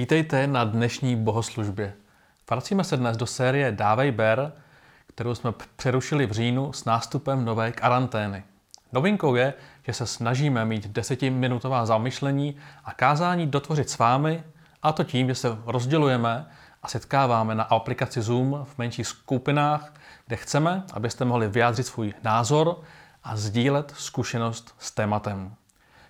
Vítejte na dnešní bohoslužbě. Vracíme se dnes do série Dávej ber, kterou jsme přerušili v říjnu s nástupem nové karantény. Novinkou je, že se snažíme mít desetiminutová zamyšlení a kázání dotvořit s vámi, a to tím, že se rozdělujeme a setkáváme na aplikaci Zoom v menších skupinách, kde chceme, abyste mohli vyjádřit svůj názor a sdílet zkušenost s tématem.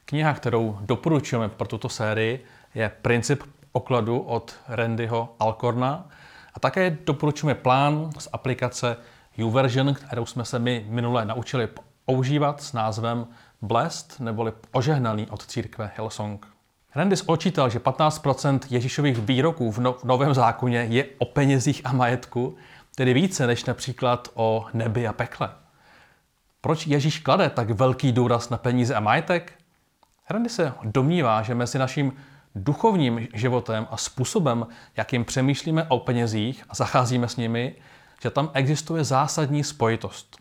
Kniha, kterou doporučujeme pro tuto sérii, je Princip okladu od Randyho Alcorna a také doporučujeme plán z aplikace YouVersion, kterou jsme se my minule naučili používat s názvem Blessed neboli ožehnaný od církve Hillsong. Randy spočítal, že 15% Ježíšových výroků v, no, v Novém zákoně je o penězích a majetku, tedy více než například o nebi a pekle. Proč Ježíš klade tak velký důraz na peníze a majetek? Randy se domnívá, že mezi naším duchovním životem a způsobem, jakým přemýšlíme o penězích a zacházíme s nimi, že tam existuje zásadní spojitost.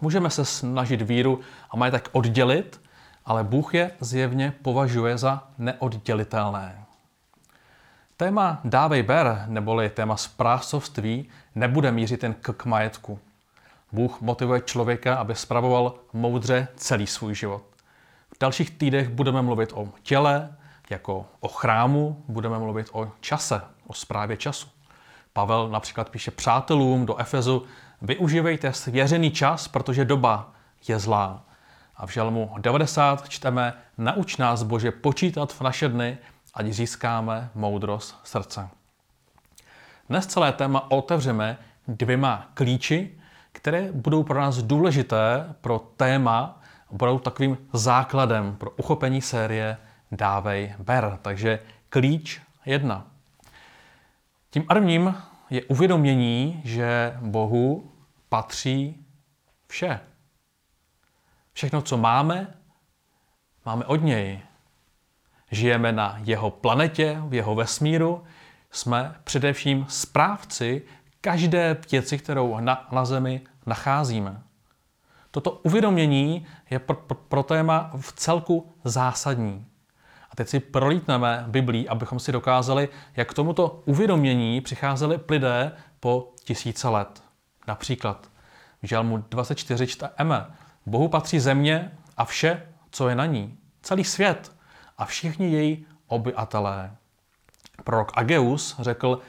Můžeme se snažit víru a majetek oddělit, ale Bůh je zjevně považuje za neoddělitelné. Téma dávej ber, neboli téma správcovství, nebude mířit jen k majetku. Bůh motivuje člověka, aby spravoval moudře celý svůj život. V dalších týdnech budeme mluvit o těle, jako o chrámu, budeme mluvit o čase, o správě času. Pavel například píše přátelům do Efezu, využívejte svěřený čas, protože doba je zlá. A v Žalmu 90 čteme, nauč nás Bože počítat v naše dny, ať získáme moudrost srdce. Dnes celé téma otevřeme dvěma klíči, které budou pro nás důležité pro téma, budou takovým základem pro uchopení série Dávej ber. Takže klíč jedna. Tím prvním je uvědomění, že Bohu patří vše. Všechno, co máme, máme od něj. Žijeme na jeho planetě, v jeho vesmíru, jsme především správci každé věci, kterou na, na Zemi nacházíme. Toto uvědomění je pro, pro, pro téma v celku zásadní. Teď si prolítneme Biblí, abychom si dokázali, jak k tomuto uvědomění přicházeli lidé po tisíce let. Například v Žalmu 24 čteme, Bohu patří země a vše, co je na ní, celý svět a všichni její obyvatelé. Prorok Ageus řekl,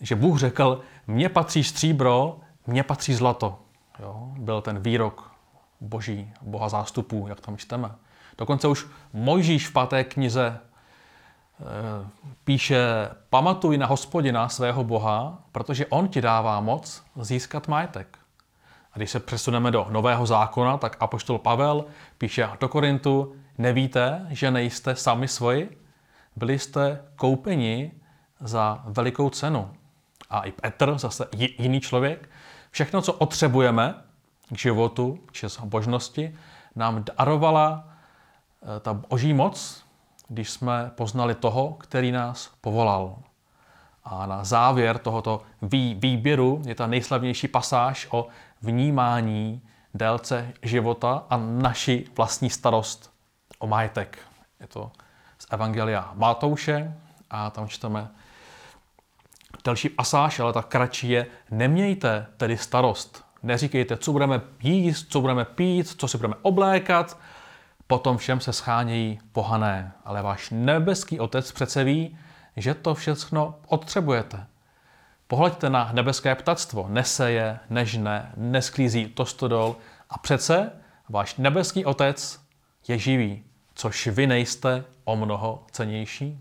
že Bůh řekl, mně patří stříbro, mně patří zlato. Jo? Byl ten výrok boží, boha zástupů, jak tam čteme. Dokonce už Mojžíš v páté knize eh, píše, pamatuj na hospodina svého boha, protože on ti dává moc získat majetek. A když se přesuneme do Nového zákona, tak apoštol Pavel píše do Korintu, nevíte, že nejste sami svoji? Byli jste koupeni za velikou cenu. A i Petr, zase jiný člověk, všechno, co potřebujeme k životu, či božnosti, nám darovala ta boží moc, když jsme poznali toho, který nás povolal. A na závěr tohoto výběru je ta nejslavnější pasáž o vnímání délce života a naši vlastní starost o majetek. Je to z Evangelia Matouše a tam čteme další pasáž, ale ta kratší je nemějte tedy starost. Neříkejte, co budeme jíst, co budeme pít, co si budeme oblékat, potom všem se schánějí pohané. Ale váš nebeský otec přece ví, že to všechno potřebujete. Pohleďte na nebeské ptactvo. Neseje, nežne, nesklízí to stodol. A přece váš nebeský otec je živý, což vy nejste o mnoho cenější.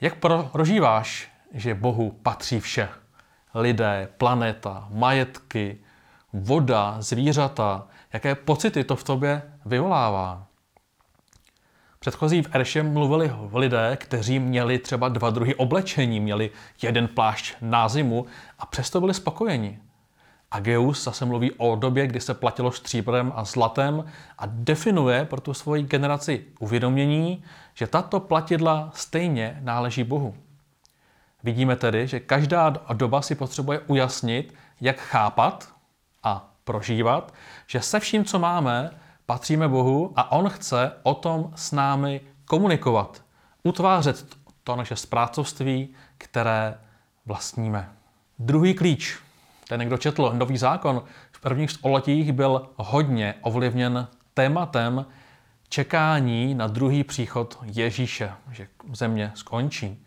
Jak prožíváš, že Bohu patří vše? Lidé, planeta, majetky, voda, zvířata. Jaké pocity to v tobě vyvolává? Předchozí v Erše mluvili lidé, kteří měli třeba dva druhy oblečení, měli jeden plášť na zimu a přesto byli spokojeni. Ageus zase mluví o době, kdy se platilo stříbrem a zlatem a definuje pro tu svoji generaci uvědomění, že tato platidla stejně náleží Bohu. Vidíme tedy, že každá doba si potřebuje ujasnit, jak chápat prožívat, že se vším, co máme, patříme Bohu a On chce o tom s námi komunikovat. utvářet to naše správcovství, které vlastníme. Druhý klíč, ten někdo četl Nový zákon, v prvních stoletích byl hodně ovlivněn tématem čekání na druhý příchod Ježíše, že země skončí.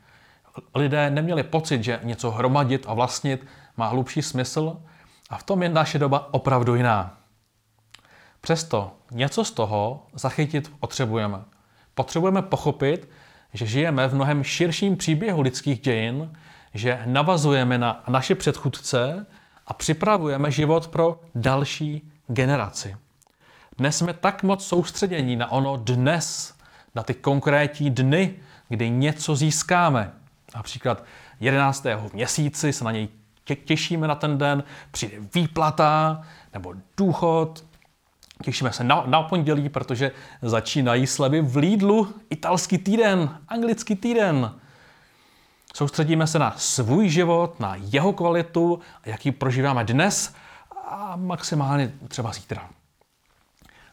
Lidé neměli pocit, že něco hromadit a vlastnit má hlubší smysl a v tom je naše doba opravdu jiná. Přesto něco z toho zachytit potřebujeme. Potřebujeme pochopit, že žijeme v mnohem širším příběhu lidských dějin, že navazujeme na naše předchůdce a připravujeme život pro další generaci. Dnes jsme tak moc soustředění na ono dnes, na ty konkrétní dny, kdy něco získáme. Například 11. v měsíci se na něj těšíme na ten den, přijde výplata nebo důchod, Těšíme se na, na pondělí, protože začínají slevy v Lidlu, italský týden, anglický týden. Soustředíme se na svůj život, na jeho kvalitu, jaký prožíváme dnes a maximálně třeba zítra.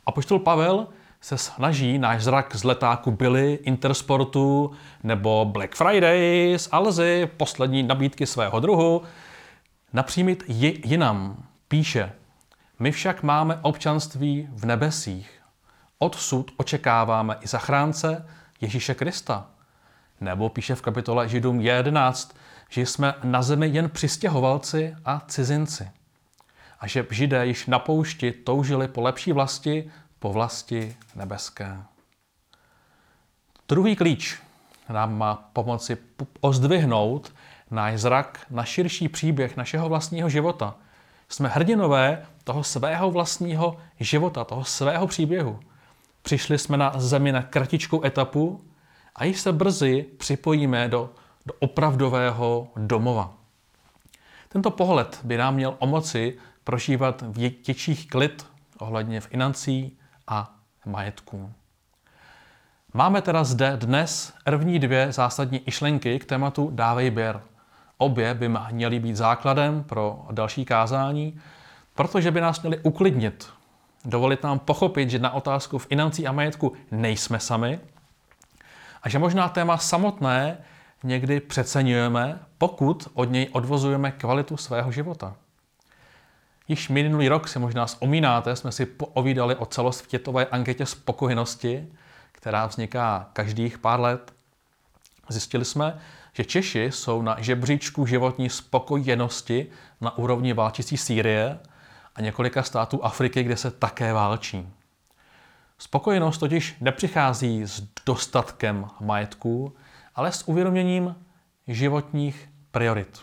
A poštol Pavel se snaží náš zrak z letáku Billy, Intersportu nebo Black Friday z Alzy, poslední nabídky svého druhu, napřímit jinam. Píše, my však máme občanství v nebesích. Odsud očekáváme i zachránce Ježíše Krista. Nebo píše v kapitole Židům 11, že jsme na zemi jen přistěhovalci a cizinci. A že židé již na poušti toužili po lepší vlasti, po vlasti nebeské. Druhý klíč nám má pomoci ozdvihnout náš zrak na širší příběh našeho vlastního života. Jsme hrdinové toho svého vlastního života, toho svého příběhu. Přišli jsme na zemi na kratičkou etapu a již se brzy připojíme do, do opravdového domova. Tento pohled by nám měl omoci prožívat větších klid ohledně financí a majetků. Máme teda zde dnes první dvě zásadní išlenky k tématu Dávej běr. Obě by měly být základem pro další kázání, protože by nás měly uklidnit, dovolit nám pochopit, že na otázku financí a majetku nejsme sami a že možná téma samotné někdy přeceňujeme, pokud od něj odvozujeme kvalitu svého života. Již minulý rok si možná vzpomínáte, jsme si povídali o celosvětové anketě spokojenosti, která vzniká každých pár let. Zjistili jsme, že Češi jsou na žebříčku životní spokojenosti na úrovni válčící Sýrie a několika států Afriky, kde se také válčí. Spokojenost totiž nepřichází s dostatkem majetku, ale s uvědoměním životních priorit.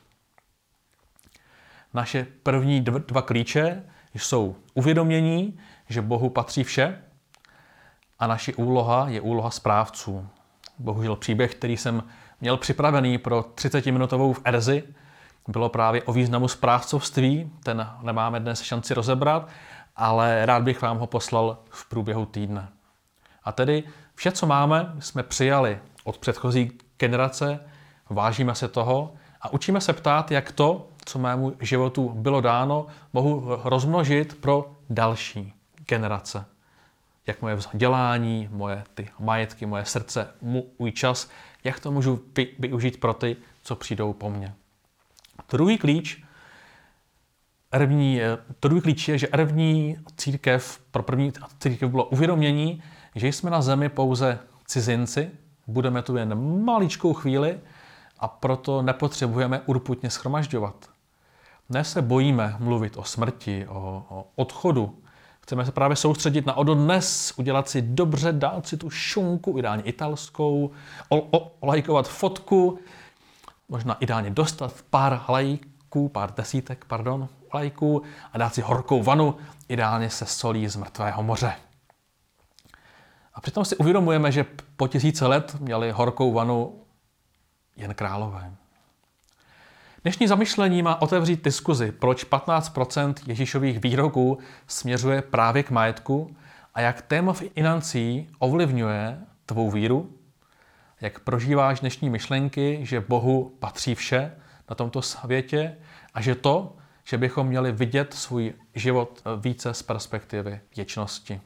Naše první dva klíče jsou uvědomění, že Bohu patří vše a naše úloha je úloha správců. Bohužel příběh, který jsem měl připravený pro 30-minutovou v Erzi, bylo právě o významu správcovství. Ten nemáme dnes šanci rozebrat, ale rád bych vám ho poslal v průběhu týdne. A tedy vše, co máme, jsme přijali od předchozí generace, vážíme se toho a učíme se ptát, jak to, co mému životu bylo dáno, mohu rozmnožit pro další generace. Jak moje vzdělání, moje ty majetky, moje srdce, můj čas, jak to můžu využít pro ty, co přijdou po mně. Druhý klíč, první, druhý klíč je, že první církev, pro první církev bylo uvědomění, že jsme na zemi pouze cizinci, budeme tu jen maličkou chvíli a proto nepotřebujeme urputně schromažďovat. Dnes se bojíme mluvit o smrti, o, o odchodu. Chceme se právě soustředit na ododnes, udělat si dobře, dát si tu šunku, ideálně italskou, olajkovat fotku, možná ideálně dostat pár lajků, pár desítek, pardon, lajků a dát si horkou vanu, ideálně se solí z mrtvého moře. A přitom si uvědomujeme, že po tisíce let měli horkou vanu jen králové. Dnešní zamyšlení má otevřít diskuzi, proč 15% Ježíšových výroků směřuje právě k majetku a jak téma financí ovlivňuje tvou víru, jak prožíváš dnešní myšlenky, že Bohu patří vše na tomto světě a že to, že bychom měli vidět svůj život více z perspektivy věčnosti.